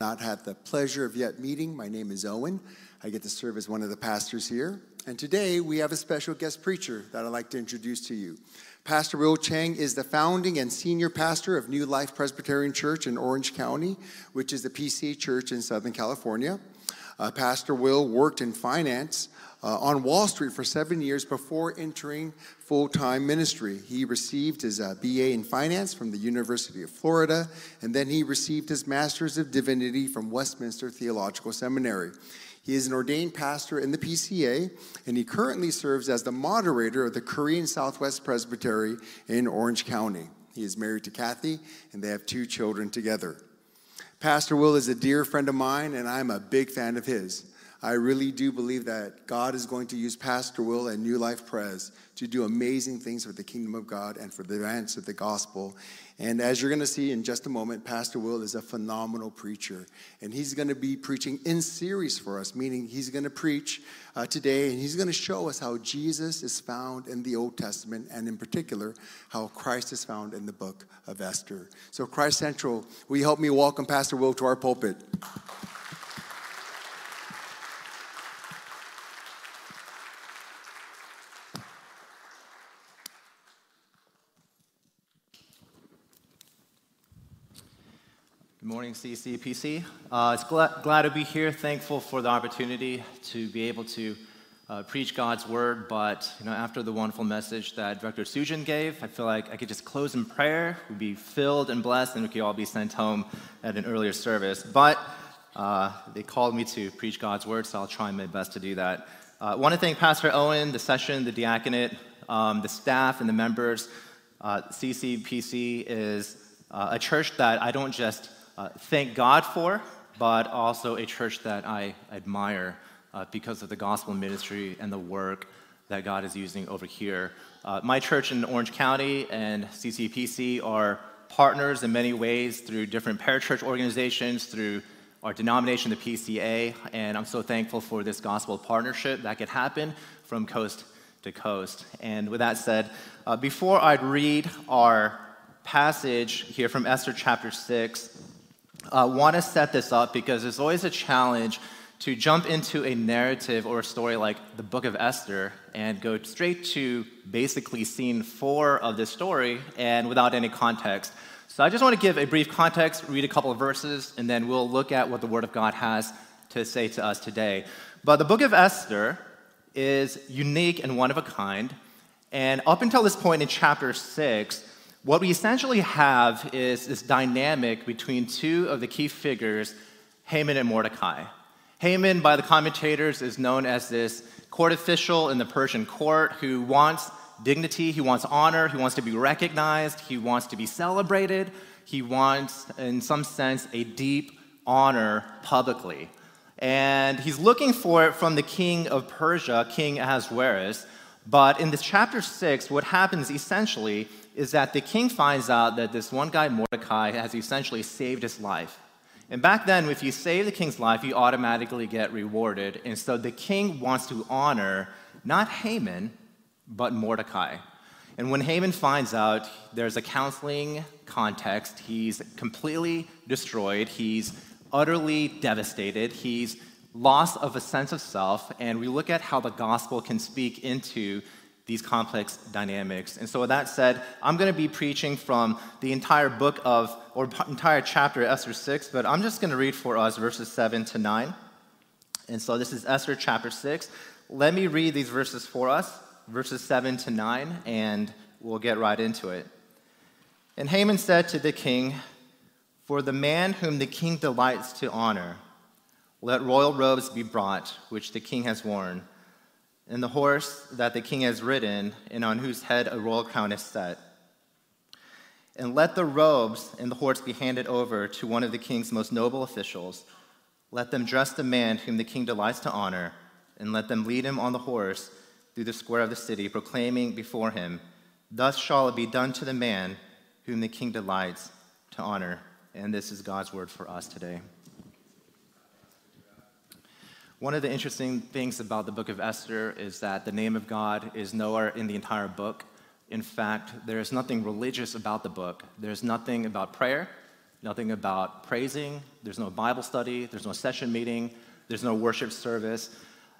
not had the pleasure of yet meeting, my name is Owen. I get to serve as one of the pastors here. And today we have a special guest preacher that I'd like to introduce to you. Pastor Will Chang is the founding and senior pastor of New Life Presbyterian Church in Orange County, which is the PCA church in Southern California. Uh, pastor Will worked in finance uh, on Wall Street for seven years before entering full time ministry. He received his uh, BA in finance from the University of Florida, and then he received his Master's of Divinity from Westminster Theological Seminary. He is an ordained pastor in the PCA, and he currently serves as the moderator of the Korean Southwest Presbytery in Orange County. He is married to Kathy, and they have two children together. Pastor Will is a dear friend of mine, and I'm a big fan of his. I really do believe that God is going to use Pastor Will and New Life Pres to do amazing things for the kingdom of God and for the advance of the gospel. And as you're going to see in just a moment, Pastor Will is a phenomenal preacher. And he's going to be preaching in series for us, meaning he's going to preach uh, today and he's going to show us how Jesus is found in the Old Testament and, in particular, how Christ is found in the book of Esther. So, Christ Central, will you help me welcome Pastor Will to our pulpit? Morning, CCPC. Uh, it's glad, glad to be here. Thankful for the opportunity to be able to uh, preach God's word. But you know, after the wonderful message that Director Sujin gave, I feel like I could just close in prayer. We'd be filled and blessed, and we could all be sent home at an earlier service. But uh, they called me to preach God's word, so I'll try my best to do that. I uh, want to thank Pastor Owen, the session, the diaconate, um, the staff, and the members. CCPC uh, is uh, a church that I don't just uh, thank God for, but also a church that I admire uh, because of the gospel ministry and the work that God is using over here. Uh, my church in Orange County and CCPC are partners in many ways through different parachurch organizations, through our denomination, the PCA, and I'm so thankful for this gospel partnership that could happen from coast to coast. And with that said, uh, before I'd read our passage here from Esther chapter 6, I uh, want to set this up because it's always a challenge to jump into a narrative or a story like the book of Esther and go straight to basically scene four of this story and without any context. So I just want to give a brief context, read a couple of verses, and then we'll look at what the Word of God has to say to us today. But the book of Esther is unique and one of a kind. And up until this point in chapter six, what we essentially have is this dynamic between two of the key figures, Haman and Mordecai. Haman, by the commentators, is known as this court official in the Persian court who wants dignity, he wants honor, he wants to be recognized, he wants to be celebrated, he wants, in some sense, a deep honor publicly. And he's looking for it from the king of Persia, King Ahasuerus. But in this chapter six, what happens essentially is that the king finds out that this one guy, Mordecai, has essentially saved his life. And back then, if you save the king's life, you automatically get rewarded. And so the king wants to honor not Haman, but Mordecai. And when Haman finds out, there's a counseling context. He's completely destroyed. He's utterly devastated. He's lost of a sense of self. And we look at how the gospel can speak into these complex dynamics. And so, with that said, I'm going to be preaching from the entire book of, or entire chapter, Esther 6, but I'm just going to read for us verses 7 to 9. And so, this is Esther chapter 6. Let me read these verses for us, verses 7 to 9, and we'll get right into it. And Haman said to the king, For the man whom the king delights to honor, let royal robes be brought, which the king has worn and the horse that the king has ridden, and on whose head a royal crown is set. And let the robes and the horse be handed over to one of the king's most noble officials. Let them dress the man whom the king delights to honor, and let them lead him on the horse through the square of the city, proclaiming before him, Thus shall it be done to the man whom the king delights to honor. And this is God's word for us today. One of the interesting things about the book of Esther is that the name of God is nowhere in the entire book. In fact, there is nothing religious about the book. There's nothing about prayer. nothing about praising, there's no Bible study, there's no session meeting, there's no worship service.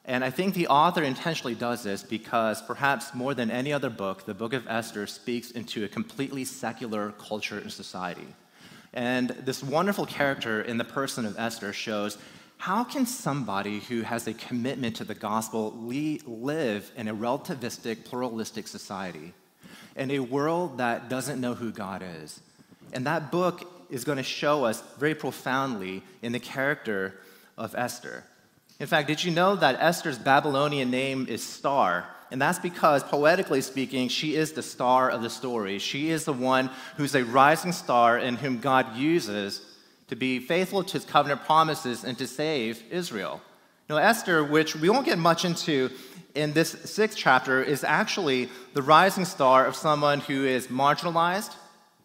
And I think the author intentionally does this because perhaps more than any other book, the book of Esther speaks into a completely secular culture and society. And this wonderful character in the person of Esther shows how can somebody who has a commitment to the gospel live in a relativistic, pluralistic society, in a world that doesn't know who God is? And that book is going to show us very profoundly in the character of Esther. In fact, did you know that Esther's Babylonian name is Star? And that's because, poetically speaking, she is the star of the story. She is the one who's a rising star and whom God uses to be faithful to his covenant promises and to save Israel. Now, Esther, which we won't get much into in this sixth chapter, is actually the rising star of someone who is marginalized,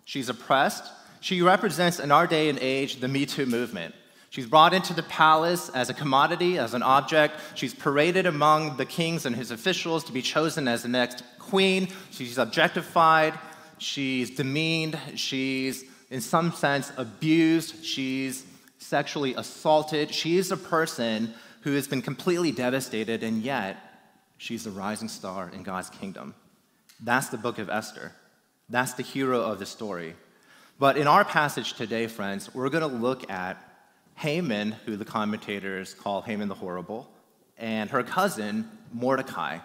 she's oppressed. She represents in our day and age the Me Too movement. She's brought into the palace as a commodity, as an object. She's paraded among the kings and his officials to be chosen as the next queen. She's objectified. She's demeaned. She's, in some sense, abused. She's sexually assaulted. She is a person who has been completely devastated, and yet she's a rising star in God's kingdom. That's the book of Esther. That's the hero of the story. But in our passage today, friends, we're going to look at Haman, who the commentators call Haman the Horrible, and her cousin, Mordecai.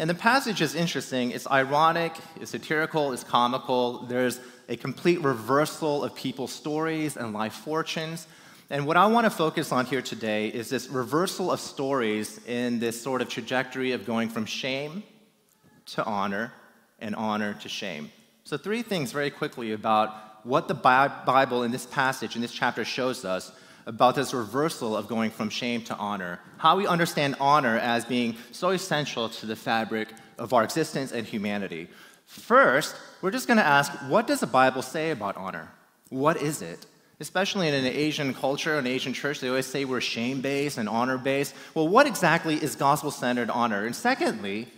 And the passage is interesting. It's ironic, it's satirical, it's comical. There's a complete reversal of people's stories and life fortunes. And what I want to focus on here today is this reversal of stories in this sort of trajectory of going from shame to honor and honor to shame. So, three things very quickly about what the Bible in this passage, in this chapter, shows us about this reversal of going from shame to honor. How we understand honor as being so essential to the fabric of our existence and humanity. First, we're just going to ask what does the Bible say about honor? What is it? Especially in an Asian culture, an Asian church, they always say we're shame based and honor based. Well, what exactly is gospel centered honor? And secondly,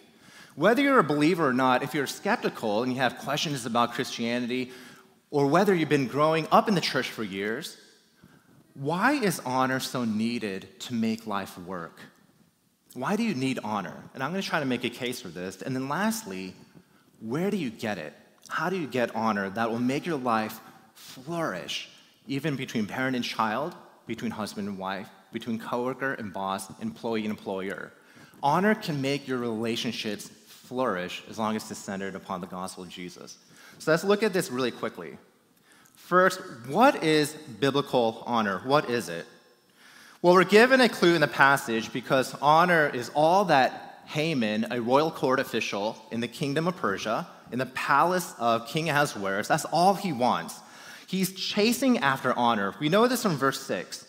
whether you're a believer or not, if you're skeptical and you have questions about Christianity, or whether you've been growing up in the church for years, why is honor so needed to make life work? Why do you need honor? And I'm going to try to make a case for this. And then lastly, where do you get it? How do you get honor that will make your life flourish, even between parent and child, between husband and wife, between coworker and boss, employee and employer? Honor can make your relationships flourish as long as it's centered upon the gospel of Jesus. So let's look at this really quickly. First, what is biblical honor? What is it? Well, we're given a clue in the passage because honor is all that Haman, a royal court official in the kingdom of Persia, in the palace of King Ahasuerus, that's all he wants. He's chasing after honor. We know this from verse 6.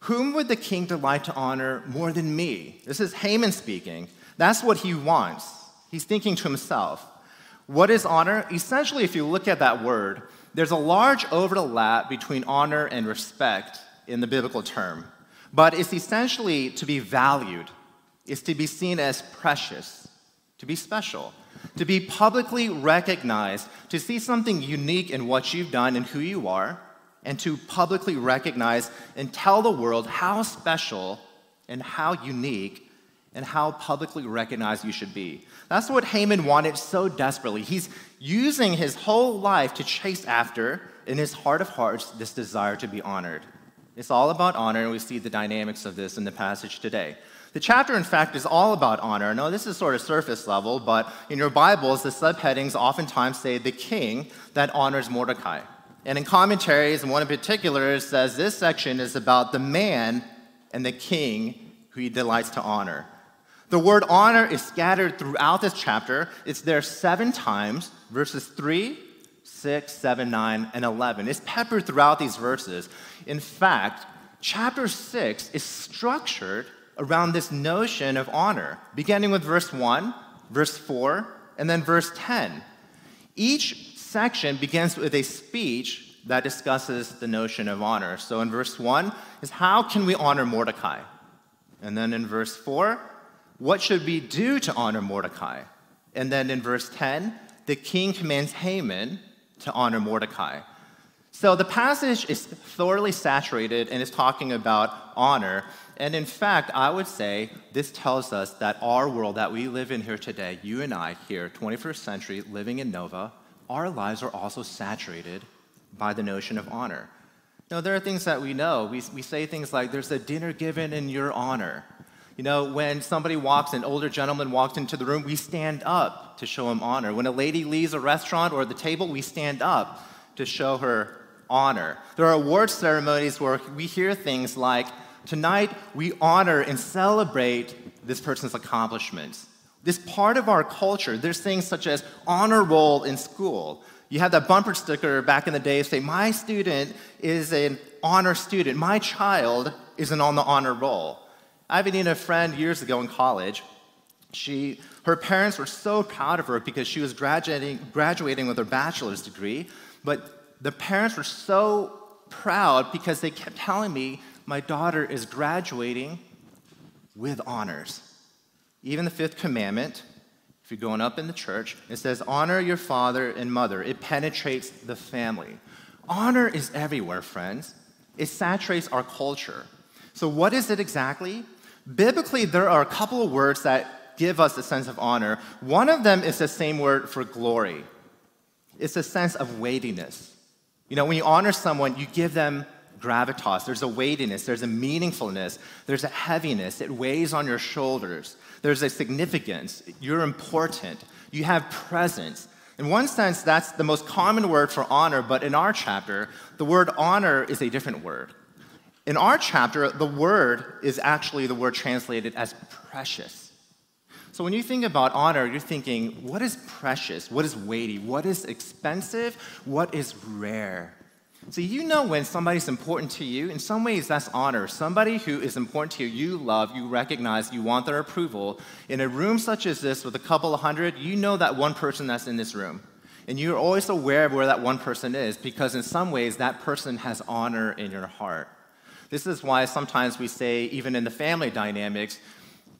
Whom would the king delight to honor more than me? This is Haman speaking. That's what he wants. He's thinking to himself. What is honor? Essentially, if you look at that word, there's a large overlap between honor and respect in the biblical term, but it's essentially to be valued, it's to be seen as precious, to be special, to be publicly recognized, to see something unique in what you've done and who you are, and to publicly recognize and tell the world how special and how unique and how publicly recognized you should be. That's what Haman wanted so desperately. He's using his whole life to chase after, in his heart of hearts, this desire to be honored. It's all about honor, and we see the dynamics of this in the passage today. The chapter, in fact, is all about honor. Now, this is sort of surface level, but in your Bibles, the subheadings oftentimes say the king that honors Mordecai. And in commentaries, and one in particular says this section is about the man and the king who he delights to honor. The word honor is scattered throughout this chapter. It's there seven times, verses 3, 6, 7, 9, and 11. It's peppered throughout these verses. In fact, chapter 6 is structured around this notion of honor, beginning with verse 1, verse 4, and then verse 10. Each section begins with a speech that discusses the notion of honor. So in verse 1 is how can we honor Mordecai? And then in verse 4, what should we do to honor Mordecai? And then in verse 10, the king commands Haman to honor Mordecai. So the passage is thoroughly saturated and is talking about honor. And in fact, I would say this tells us that our world that we live in here today, you and I here, 21st century, living in Nova, our lives are also saturated by the notion of honor. Now, there are things that we know. We, we say things like, there's a dinner given in your honor. You know, when somebody walks, an older gentleman walks into the room, we stand up to show him honor. When a lady leaves a restaurant or the table, we stand up to show her honor. There are award ceremonies where we hear things like, Tonight, we honor and celebrate this person's accomplishments. This part of our culture, there's things such as honor roll in school. You have that bumper sticker back in the day say, My student is an honor student. My child isn't on the honor roll. I even a friend years ago in college. She, her parents were so proud of her because she was graduating, graduating with her bachelor's degree, but the parents were so proud because they kept telling me, my daughter is graduating with honors. Even the fifth commandment, if you're going up in the church, it says, honor your father and mother. It penetrates the family. Honor is everywhere, friends. It saturates our culture. So, what is it exactly? Biblically, there are a couple of words that give us a sense of honor. One of them is the same word for glory, it's a sense of weightiness. You know, when you honor someone, you give them gravitas. There's a weightiness, there's a meaningfulness, there's a heaviness. It weighs on your shoulders. There's a significance. You're important. You have presence. In one sense, that's the most common word for honor, but in our chapter, the word honor is a different word. In our chapter, the word is actually the word translated as precious. So when you think about honor, you're thinking, what is precious? What is weighty? What is expensive? What is rare? So you know when somebody's important to you. In some ways, that's honor. Somebody who is important to you, you love, you recognize, you want their approval. In a room such as this with a couple of hundred, you know that one person that's in this room. And you're always aware of where that one person is because, in some ways, that person has honor in your heart. This is why sometimes we say, even in the family dynamics,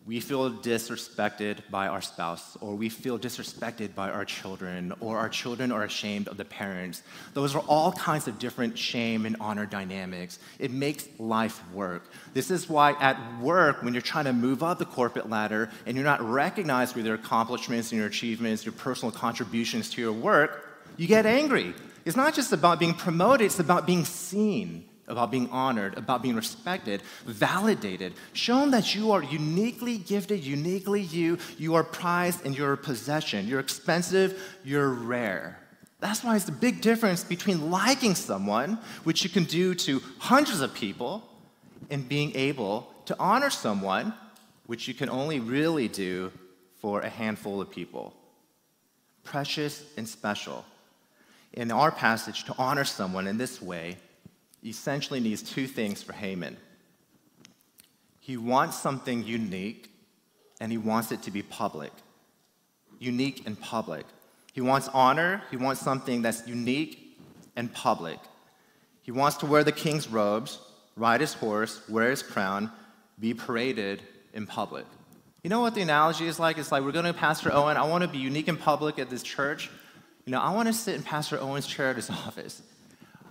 we feel disrespected by our spouse, or we feel disrespected by our children, or our children are ashamed of the parents. Those are all kinds of different shame and honor dynamics. It makes life work. This is why at work, when you're trying to move up the corporate ladder and you're not recognized for your accomplishments and your achievements, your personal contributions to your work, you get angry. It's not just about being promoted, it's about being seen about being honored, about being respected, validated, shown that you are uniquely gifted, uniquely you, you are prized and you're a possession, you're expensive, you're rare. That's why it's the big difference between liking someone, which you can do to hundreds of people, and being able to honor someone, which you can only really do for a handful of people. Precious and special. In our passage, to honor someone in this way essentially needs two things for Haman. He wants something unique, and he wants it to be public. Unique and public. He wants honor, he wants something that's unique and public. He wants to wear the king's robes, ride his horse, wear his crown, be paraded in public. You know what the analogy is like? It's like we're going to Pastor Owen. I want to be unique in public at this church. You know, I want to sit in Pastor Owen's chair at his office.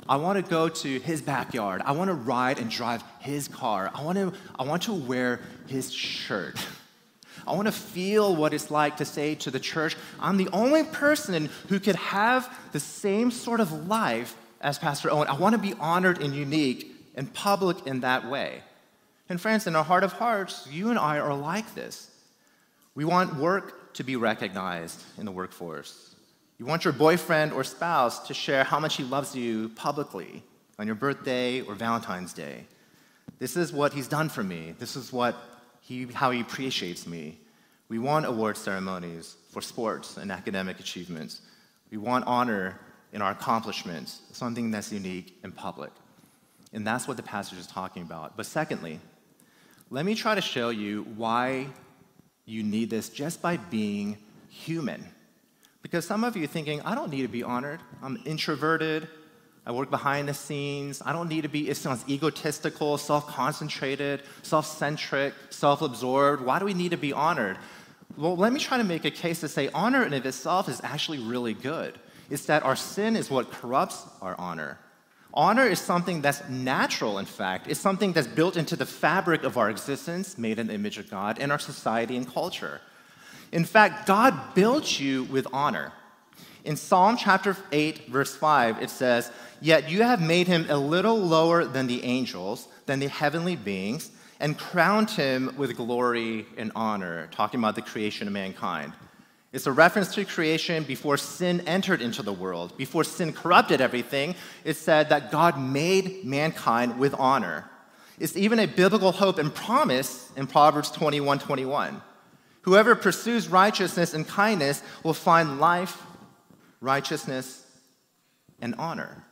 I want to go to his backyard. I want to ride and drive his car. I want to, I want to wear his shirt. I want to feel what it's like to say to the church, I'm the only person who could have the same sort of life as Pastor Owen. I want to be honored and unique and public in that way. And friends, in our heart of hearts, you and I are like this. We want work to be recognized in the workforce. You want your boyfriend or spouse to share how much he loves you publicly on your birthday or Valentine's Day. This is what he's done for me. This is what he, how he appreciates me. We want award ceremonies for sports and academic achievements. We want honor in our accomplishments, something that's unique and public. And that's what the passage is talking about. But secondly, let me try to show you why you need this just by being human. Because some of you are thinking, I don't need to be honored. I'm introverted. I work behind the scenes. I don't need to be, it sounds egotistical, self concentrated, self centric, self absorbed. Why do we need to be honored? Well, let me try to make a case to say honor in of itself is actually really good. It's that our sin is what corrupts our honor. Honor is something that's natural, in fact. It's something that's built into the fabric of our existence, made in the image of God, and our society and culture. In fact, God built you with honor. In Psalm chapter 8, verse 5, it says, Yet you have made him a little lower than the angels, than the heavenly beings, and crowned him with glory and honor, talking about the creation of mankind. It's a reference to creation before sin entered into the world. Before sin corrupted everything, it said that God made mankind with honor. It's even a biblical hope and promise in Proverbs 21 21. Whoever pursues righteousness and kindness will find life, righteousness, and honor.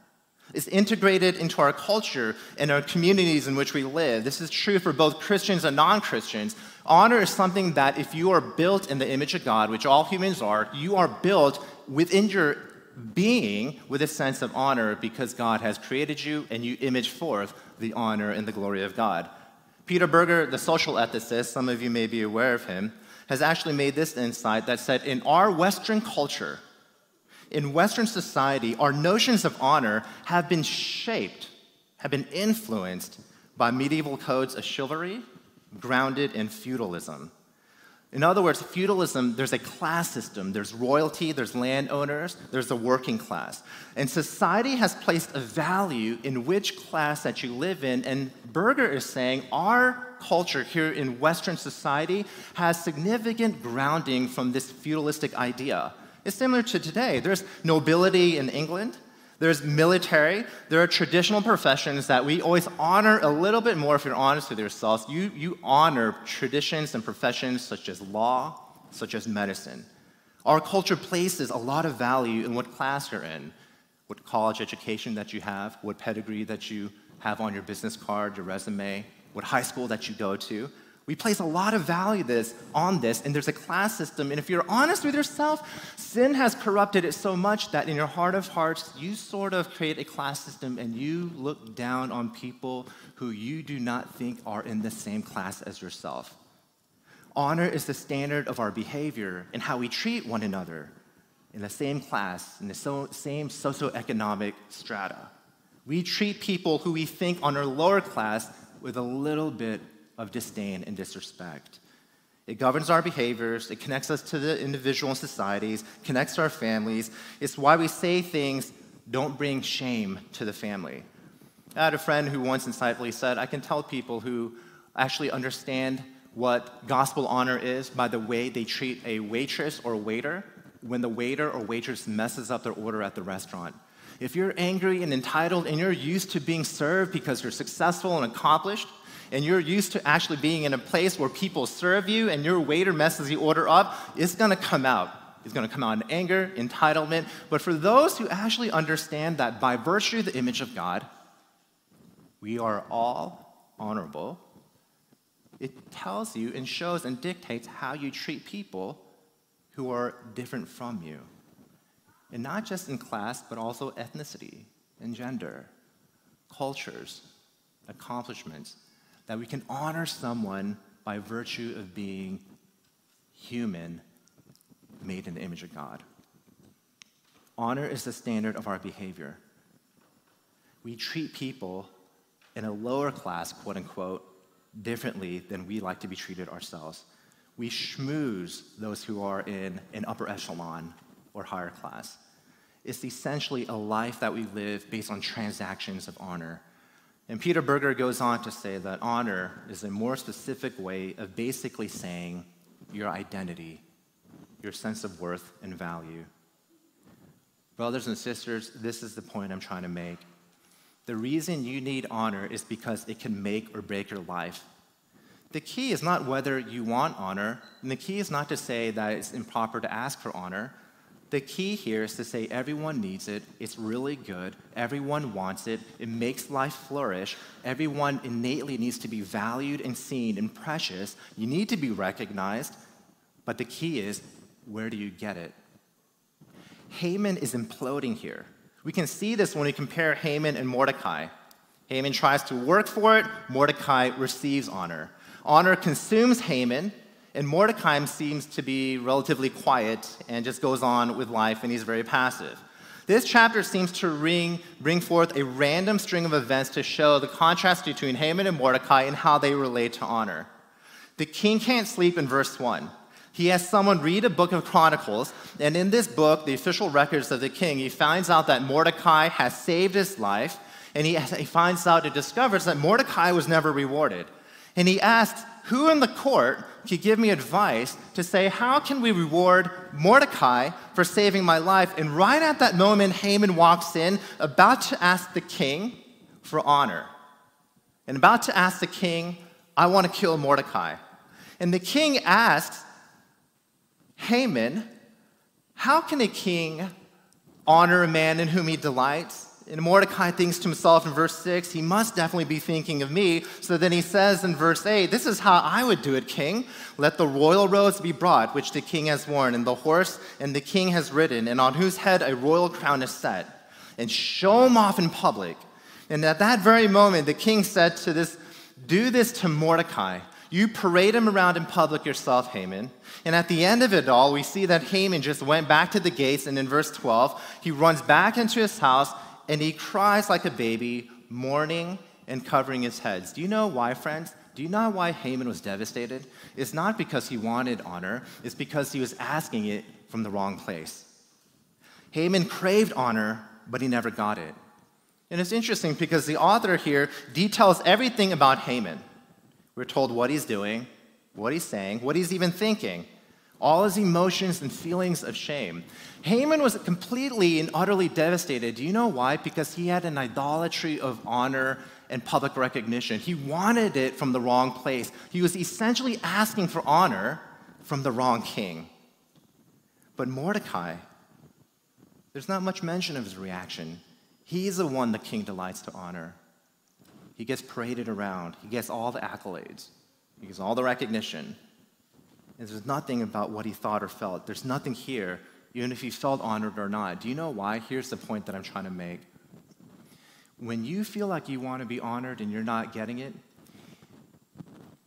It's integrated into our culture and our communities in which we live. This is true for both Christians and non Christians. Honor is something that, if you are built in the image of God, which all humans are, you are built within your being with a sense of honor because God has created you and you image forth the honor and the glory of God. Peter Berger, the social ethicist, some of you may be aware of him, has actually made this insight that said in our Western culture, in Western society, our notions of honor have been shaped, have been influenced by medieval codes of chivalry grounded in feudalism. In other words, feudalism, there's a class system. There's royalty, there's landowners, there's the working class. And society has placed a value in which class that you live in. And Berger is saying our culture here in Western society has significant grounding from this feudalistic idea. It's similar to today. There's nobility in England, there's military, there are traditional professions that we always honor a little bit more if you're honest with yourselves. You, you honor traditions and professions such as law, such as medicine. Our culture places a lot of value in what class you're in, what college education that you have, what pedigree that you have on your business card, your resume, what high school that you go to. We place a lot of value this, on this, and there's a class system. And if you're honest with yourself, sin has corrupted it so much that in your heart of hearts, you sort of create a class system and you look down on people who you do not think are in the same class as yourself. Honor is the standard of our behavior and how we treat one another in the same class, in the so, same socioeconomic strata. We treat people who we think are lower class with a little bit of disdain and disrespect. It governs our behaviors, it connects us to the individual societies, connects our families. It's why we say things don't bring shame to the family. I had a friend who once insightfully said, I can tell people who actually understand what gospel honor is by the way they treat a waitress or a waiter when the waiter or waitress messes up their order at the restaurant. If you're angry and entitled and you're used to being served because you're successful and accomplished, and you're used to actually being in a place where people serve you and your waiter messes the order up, it's gonna come out. It's gonna come out in anger, entitlement. But for those who actually understand that by virtue of the image of God, we are all honorable, it tells you and shows and dictates how you treat people who are different from you. And not just in class, but also ethnicity and gender, cultures, accomplishments, that we can honor someone by virtue of being human, made in the image of God. Honor is the standard of our behavior. We treat people in a lower class, quote unquote, differently than we like to be treated ourselves. We schmooze those who are in an upper echelon or higher class. It's essentially a life that we live based on transactions of honor. And Peter Berger goes on to say that honor is a more specific way of basically saying your identity, your sense of worth and value. Brothers and sisters, this is the point I'm trying to make. The reason you need honor is because it can make or break your life. The key is not whether you want honor, and the key is not to say that it's improper to ask for honor. The key here is to say everyone needs it, it's really good, everyone wants it, it makes life flourish, everyone innately needs to be valued and seen and precious, you need to be recognized, but the key is where do you get it? Haman is imploding here. We can see this when we compare Haman and Mordecai. Haman tries to work for it, Mordecai receives honor. Honor consumes Haman, and Mordecai seems to be relatively quiet and just goes on with life, and he's very passive. This chapter seems to ring, bring forth a random string of events to show the contrast between Haman and Mordecai and how they relate to honor. The king can't sleep in verse 1. He has someone read a book of Chronicles, and in this book, the official records of the king, he finds out that Mordecai has saved his life, and he, he finds out and discovers that Mordecai was never rewarded. And he asks, Who in the court could give me advice to say, How can we reward Mordecai for saving my life? And right at that moment, Haman walks in, about to ask the king for honor, and about to ask the king, I want to kill Mordecai. And the king asks Haman, How can a king honor a man in whom he delights? And Mordecai thinks to himself in verse 6, he must definitely be thinking of me. So then he says in verse 8, This is how I would do it, king. Let the royal robes be brought, which the king has worn, and the horse and the king has ridden, and on whose head a royal crown is set, and show him off in public. And at that very moment, the king said to this, Do this to Mordecai. You parade him around in public yourself, Haman. And at the end of it all, we see that Haman just went back to the gates, and in verse 12, he runs back into his house and he cries like a baby, mourning and covering his heads. Do you know why, friends? Do you know why Haman was devastated? It's not because he wanted honor, it's because he was asking it from the wrong place. Haman craved honor, but he never got it. And it's interesting because the author here details everything about Haman. We're told what he's doing, what he's saying, what he's even thinking all his emotions and feelings of shame. Haman was completely and utterly devastated. Do you know why? Because he had an idolatry of honor and public recognition. He wanted it from the wrong place. He was essentially asking for honor from the wrong king. But Mordecai, there's not much mention of his reaction. He's the one the king delights to honor. He gets paraded around, he gets all the accolades, he gets all the recognition. There's nothing about what he thought or felt. There's nothing here, even if he felt honored or not. Do you know why? Here's the point that I'm trying to make. When you feel like you want to be honored and you're not getting it,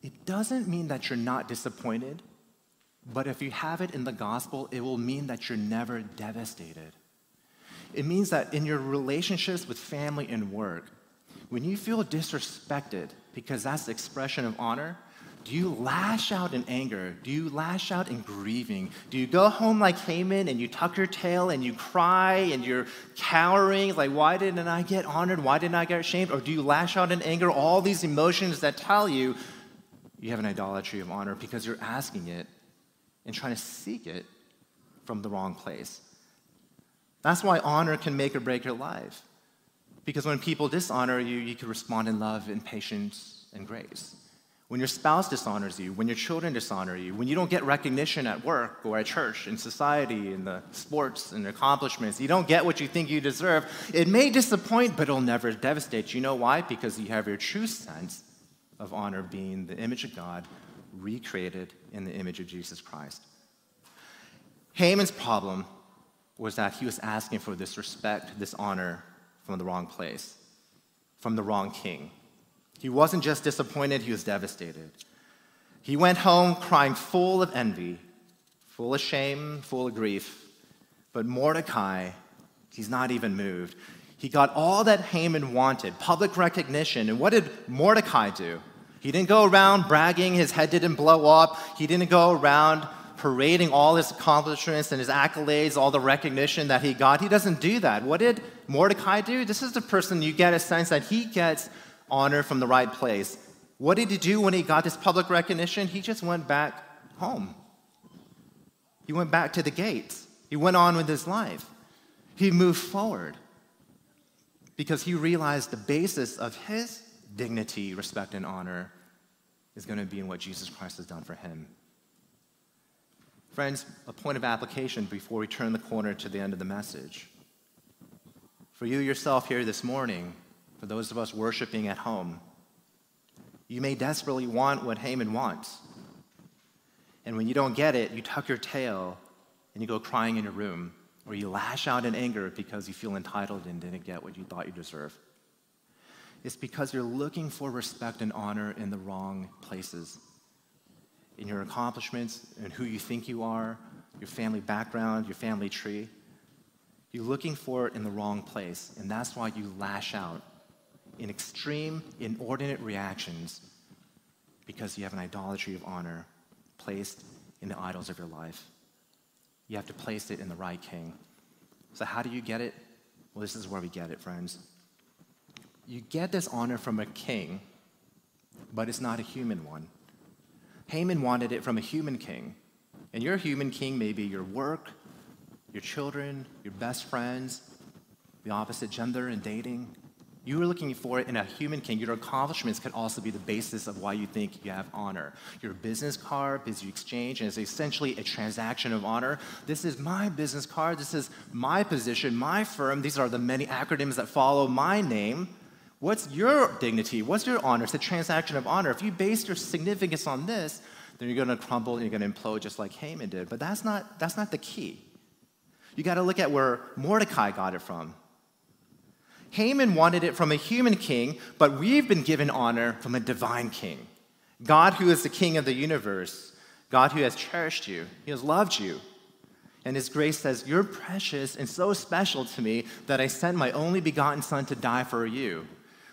it doesn't mean that you're not disappointed, but if you have it in the gospel, it will mean that you're never devastated. It means that in your relationships with family and work, when you feel disrespected, because that's the expression of honor, do you lash out in anger? Do you lash out in grieving? Do you go home like Haman and you tuck your tail and you cry and you're cowering, like, why didn't I get honored? Why didn't I get shamed? Or do you lash out in anger? All these emotions that tell you you have an idolatry of honor because you're asking it and trying to seek it from the wrong place. That's why honor can make or break your life. Because when people dishonor you, you can respond in love and patience and grace when your spouse dishonors you, when your children dishonor you, when you don't get recognition at work or at church, in society, in the sports and accomplishments, you don't get what you think you deserve, it may disappoint, but it'll never devastate. You know why? Because you have your true sense of honor being the image of God recreated in the image of Jesus Christ. Haman's problem was that he was asking for this respect, this honor from the wrong place, from the wrong king. He wasn't just disappointed, he was devastated. He went home crying full of envy, full of shame, full of grief. But Mordecai, he's not even moved. He got all that Haman wanted public recognition. And what did Mordecai do? He didn't go around bragging, his head didn't blow up. He didn't go around parading all his accomplishments and his accolades, all the recognition that he got. He doesn't do that. What did Mordecai do? This is the person you get a sense that he gets honor from the right place. What did he do when he got this public recognition? He just went back home. He went back to the gates. He went on with his life. He moved forward because he realized the basis of his dignity, respect, and honor is going to be in what Jesus Christ has done for him. Friends, a point of application before we turn the corner to the end of the message. For you yourself here this morning, for those of us worshiping at home. You may desperately want what Haman wants. And when you don't get it, you tuck your tail and you go crying in your room, or you lash out in anger because you feel entitled and didn't get what you thought you deserved. It's because you're looking for respect and honor in the wrong places. In your accomplishments and who you think you are, your family background, your family tree. You're looking for it in the wrong place, and that's why you lash out in extreme, inordinate reactions because you have an idolatry of honor placed in the idols of your life. You have to place it in the right king. So, how do you get it? Well, this is where we get it, friends. You get this honor from a king, but it's not a human one. Haman wanted it from a human king. And your human king may be your work, your children, your best friends, the opposite gender and dating. You were looking for it in a human king. Your accomplishments could also be the basis of why you think you have honor. Your business card, busy exchange, and it's essentially a transaction of honor. This is my business card. This is my position, my firm. These are the many acronyms that follow my name. What's your dignity? What's your honor? It's a transaction of honor. If you base your significance on this, then you're going to crumble and you're going to implode just like Haman did. But that's not, that's not the key. You got to look at where Mordecai got it from. Haman wanted it from a human king, but we've been given honor from a divine king. God, who is the king of the universe, God, who has cherished you, he has loved you. And his grace says, You're precious and so special to me that I sent my only begotten son to die for you.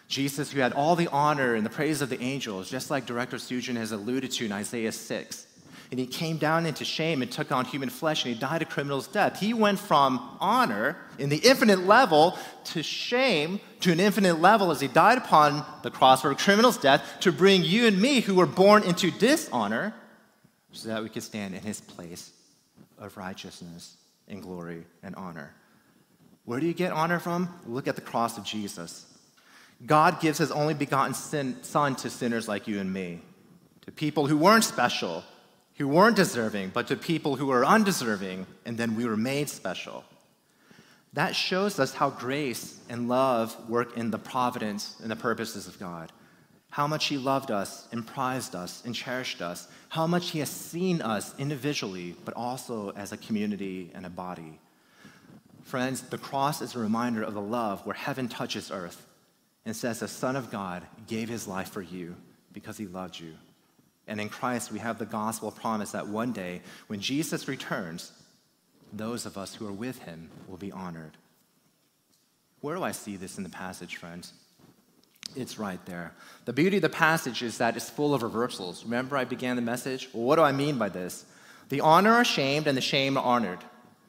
Jesus, who had all the honor and the praise of the angels, just like Director Sujan has alluded to in Isaiah 6. And he came down into shame and took on human flesh and he died a criminal's death. He went from honor in the infinite level to shame to an infinite level as he died upon the cross for a criminal's death to bring you and me, who were born into dishonor, so that we could stand in his place of righteousness and glory and honor. Where do you get honor from? Look at the cross of Jesus. God gives his only begotten sin, son to sinners like you and me, to people who weren't special, who weren't deserving, but to people who were undeserving, and then we were made special. That shows us how grace and love work in the providence and the purposes of God. How much He loved us and prized us and cherished us. How much He has seen us individually, but also as a community and a body. Friends, the cross is a reminder of the love where heaven touches earth and says, The Son of God gave His life for you because He loved you. And in Christ, we have the gospel promise that one day, when Jesus returns, those of us who are with him will be honored. Where do I see this in the passage, friends? It's right there. The beauty of the passage is that it's full of reversals. Remember, I began the message? Well, what do I mean by this? The honor are shamed and the shame are honored.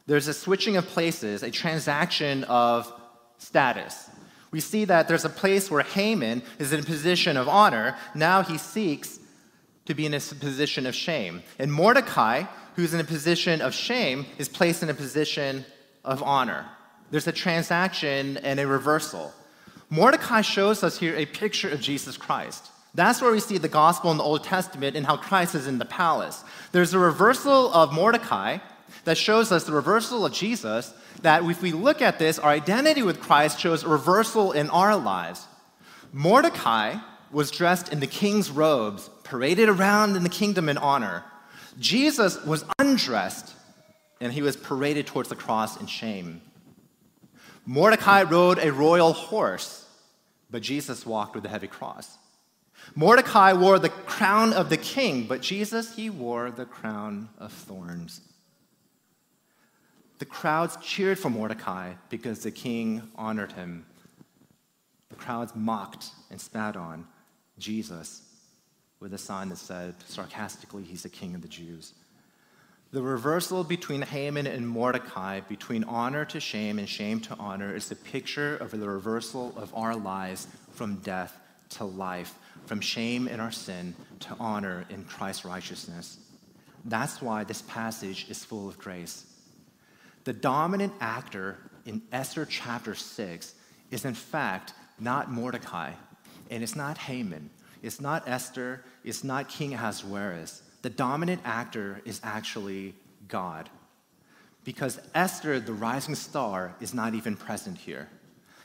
There's a switching of places, a transaction of status. We see that there's a place where Haman is in a position of honor. Now he seeks to be in a position of shame. And Mordecai, who's in a position of shame, is placed in a position of honor. There's a transaction and a reversal. Mordecai shows us here a picture of Jesus Christ. That's where we see the gospel in the Old Testament and how Christ is in the palace. There's a reversal of Mordecai that shows us the reversal of Jesus, that if we look at this, our identity with Christ shows a reversal in our lives. Mordecai was dressed in the king's robes, paraded around in the kingdom in honor. Jesus was undressed and he was paraded towards the cross in shame. Mordecai rode a royal horse, but Jesus walked with a heavy cross. Mordecai wore the crown of the king, but Jesus, he wore the crown of thorns. The crowds cheered for Mordecai because the king honored him. The crowds mocked and spat on Jesus with a sign that said sarcastically, He's the king of the Jews. The reversal between Haman and Mordecai, between honor to shame and shame to honor, is the picture of the reversal of our lives from death to life, from shame in our sin to honor in Christ's righteousness. That's why this passage is full of grace. The dominant actor in Esther chapter 6 is, in fact, not Mordecai, and it's not Haman, it's not Esther, it's not King Ahasuerus. The dominant actor is actually God. Because Esther, the rising star, is not even present here.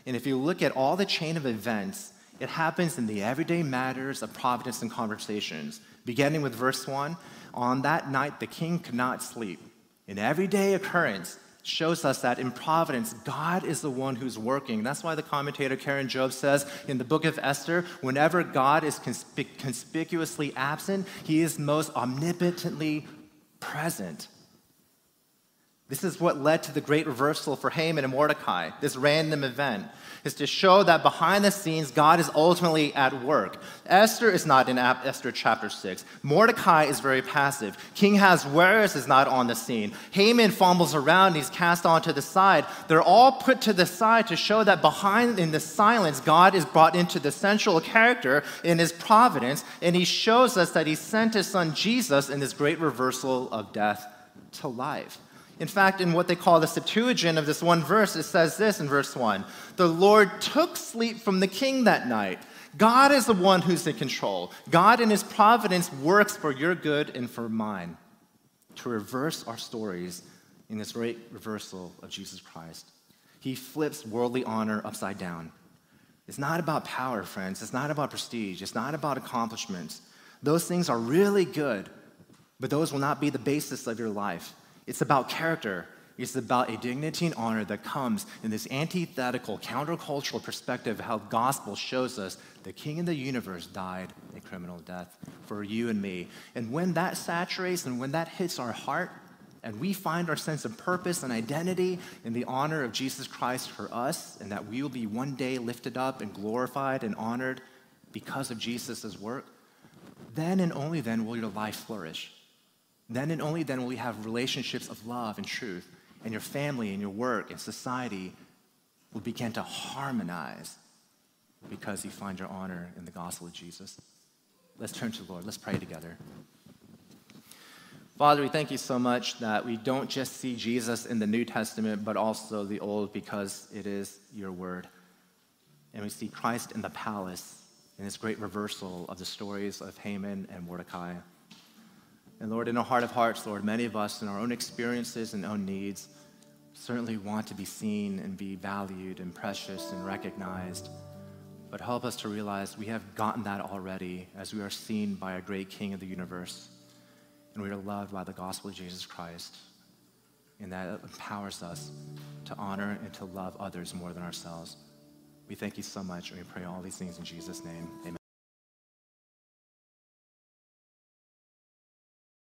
And if you look at all the chain of events, it happens in the everyday matters of providence and conversations. Beginning with verse 1 On that night, the king could not sleep. An everyday occurrence, shows us that in providence, God is the one who's working. That's why the commentator Karen Jobes says in the book of Esther, whenever God is conspic- conspicuously absent, he is most omnipotently present. This is what led to the great reversal for Haman and Mordecai, this random event, is to show that behind the scenes, God is ultimately at work. Esther is not in Esther chapter 6. Mordecai is very passive. King Ahasuerus is not on the scene. Haman fumbles around, and he's cast onto the side. They're all put to the side to show that behind, in the silence, God is brought into the central character in his providence, and he shows us that he sent his son Jesus in this great reversal of death to life. In fact, in what they call the Septuagint of this one verse, it says this in verse 1 The Lord took sleep from the king that night. God is the one who's in control. God, in his providence, works for your good and for mine to reverse our stories in this great reversal of Jesus Christ. He flips worldly honor upside down. It's not about power, friends. It's not about prestige. It's not about accomplishments. Those things are really good, but those will not be the basis of your life. It's about character. It's about a dignity and honor that comes in this antithetical, countercultural perspective of how the gospel shows us the king of the universe died a criminal death for you and me. And when that saturates and when that hits our heart, and we find our sense of purpose and identity in the honor of Jesus Christ for us, and that we will be one day lifted up and glorified and honored because of Jesus' work, then and only then will your life flourish. Then and only then will we have relationships of love and truth, and your family and your work and society will begin to harmonize because you find your honor in the gospel of Jesus. Let's turn to the Lord. Let's pray together. Father, we thank you so much that we don't just see Jesus in the New Testament, but also the Old because it is your word. And we see Christ in the palace in this great reversal of the stories of Haman and Mordecai. And Lord, in our heart of hearts, Lord, many of us in our own experiences and own needs certainly want to be seen and be valued and precious and recognized. But help us to realize we have gotten that already as we are seen by a great King of the universe. And we are loved by the gospel of Jesus Christ. And that empowers us to honor and to love others more than ourselves. We thank you so much, and we pray all these things in Jesus' name. Amen.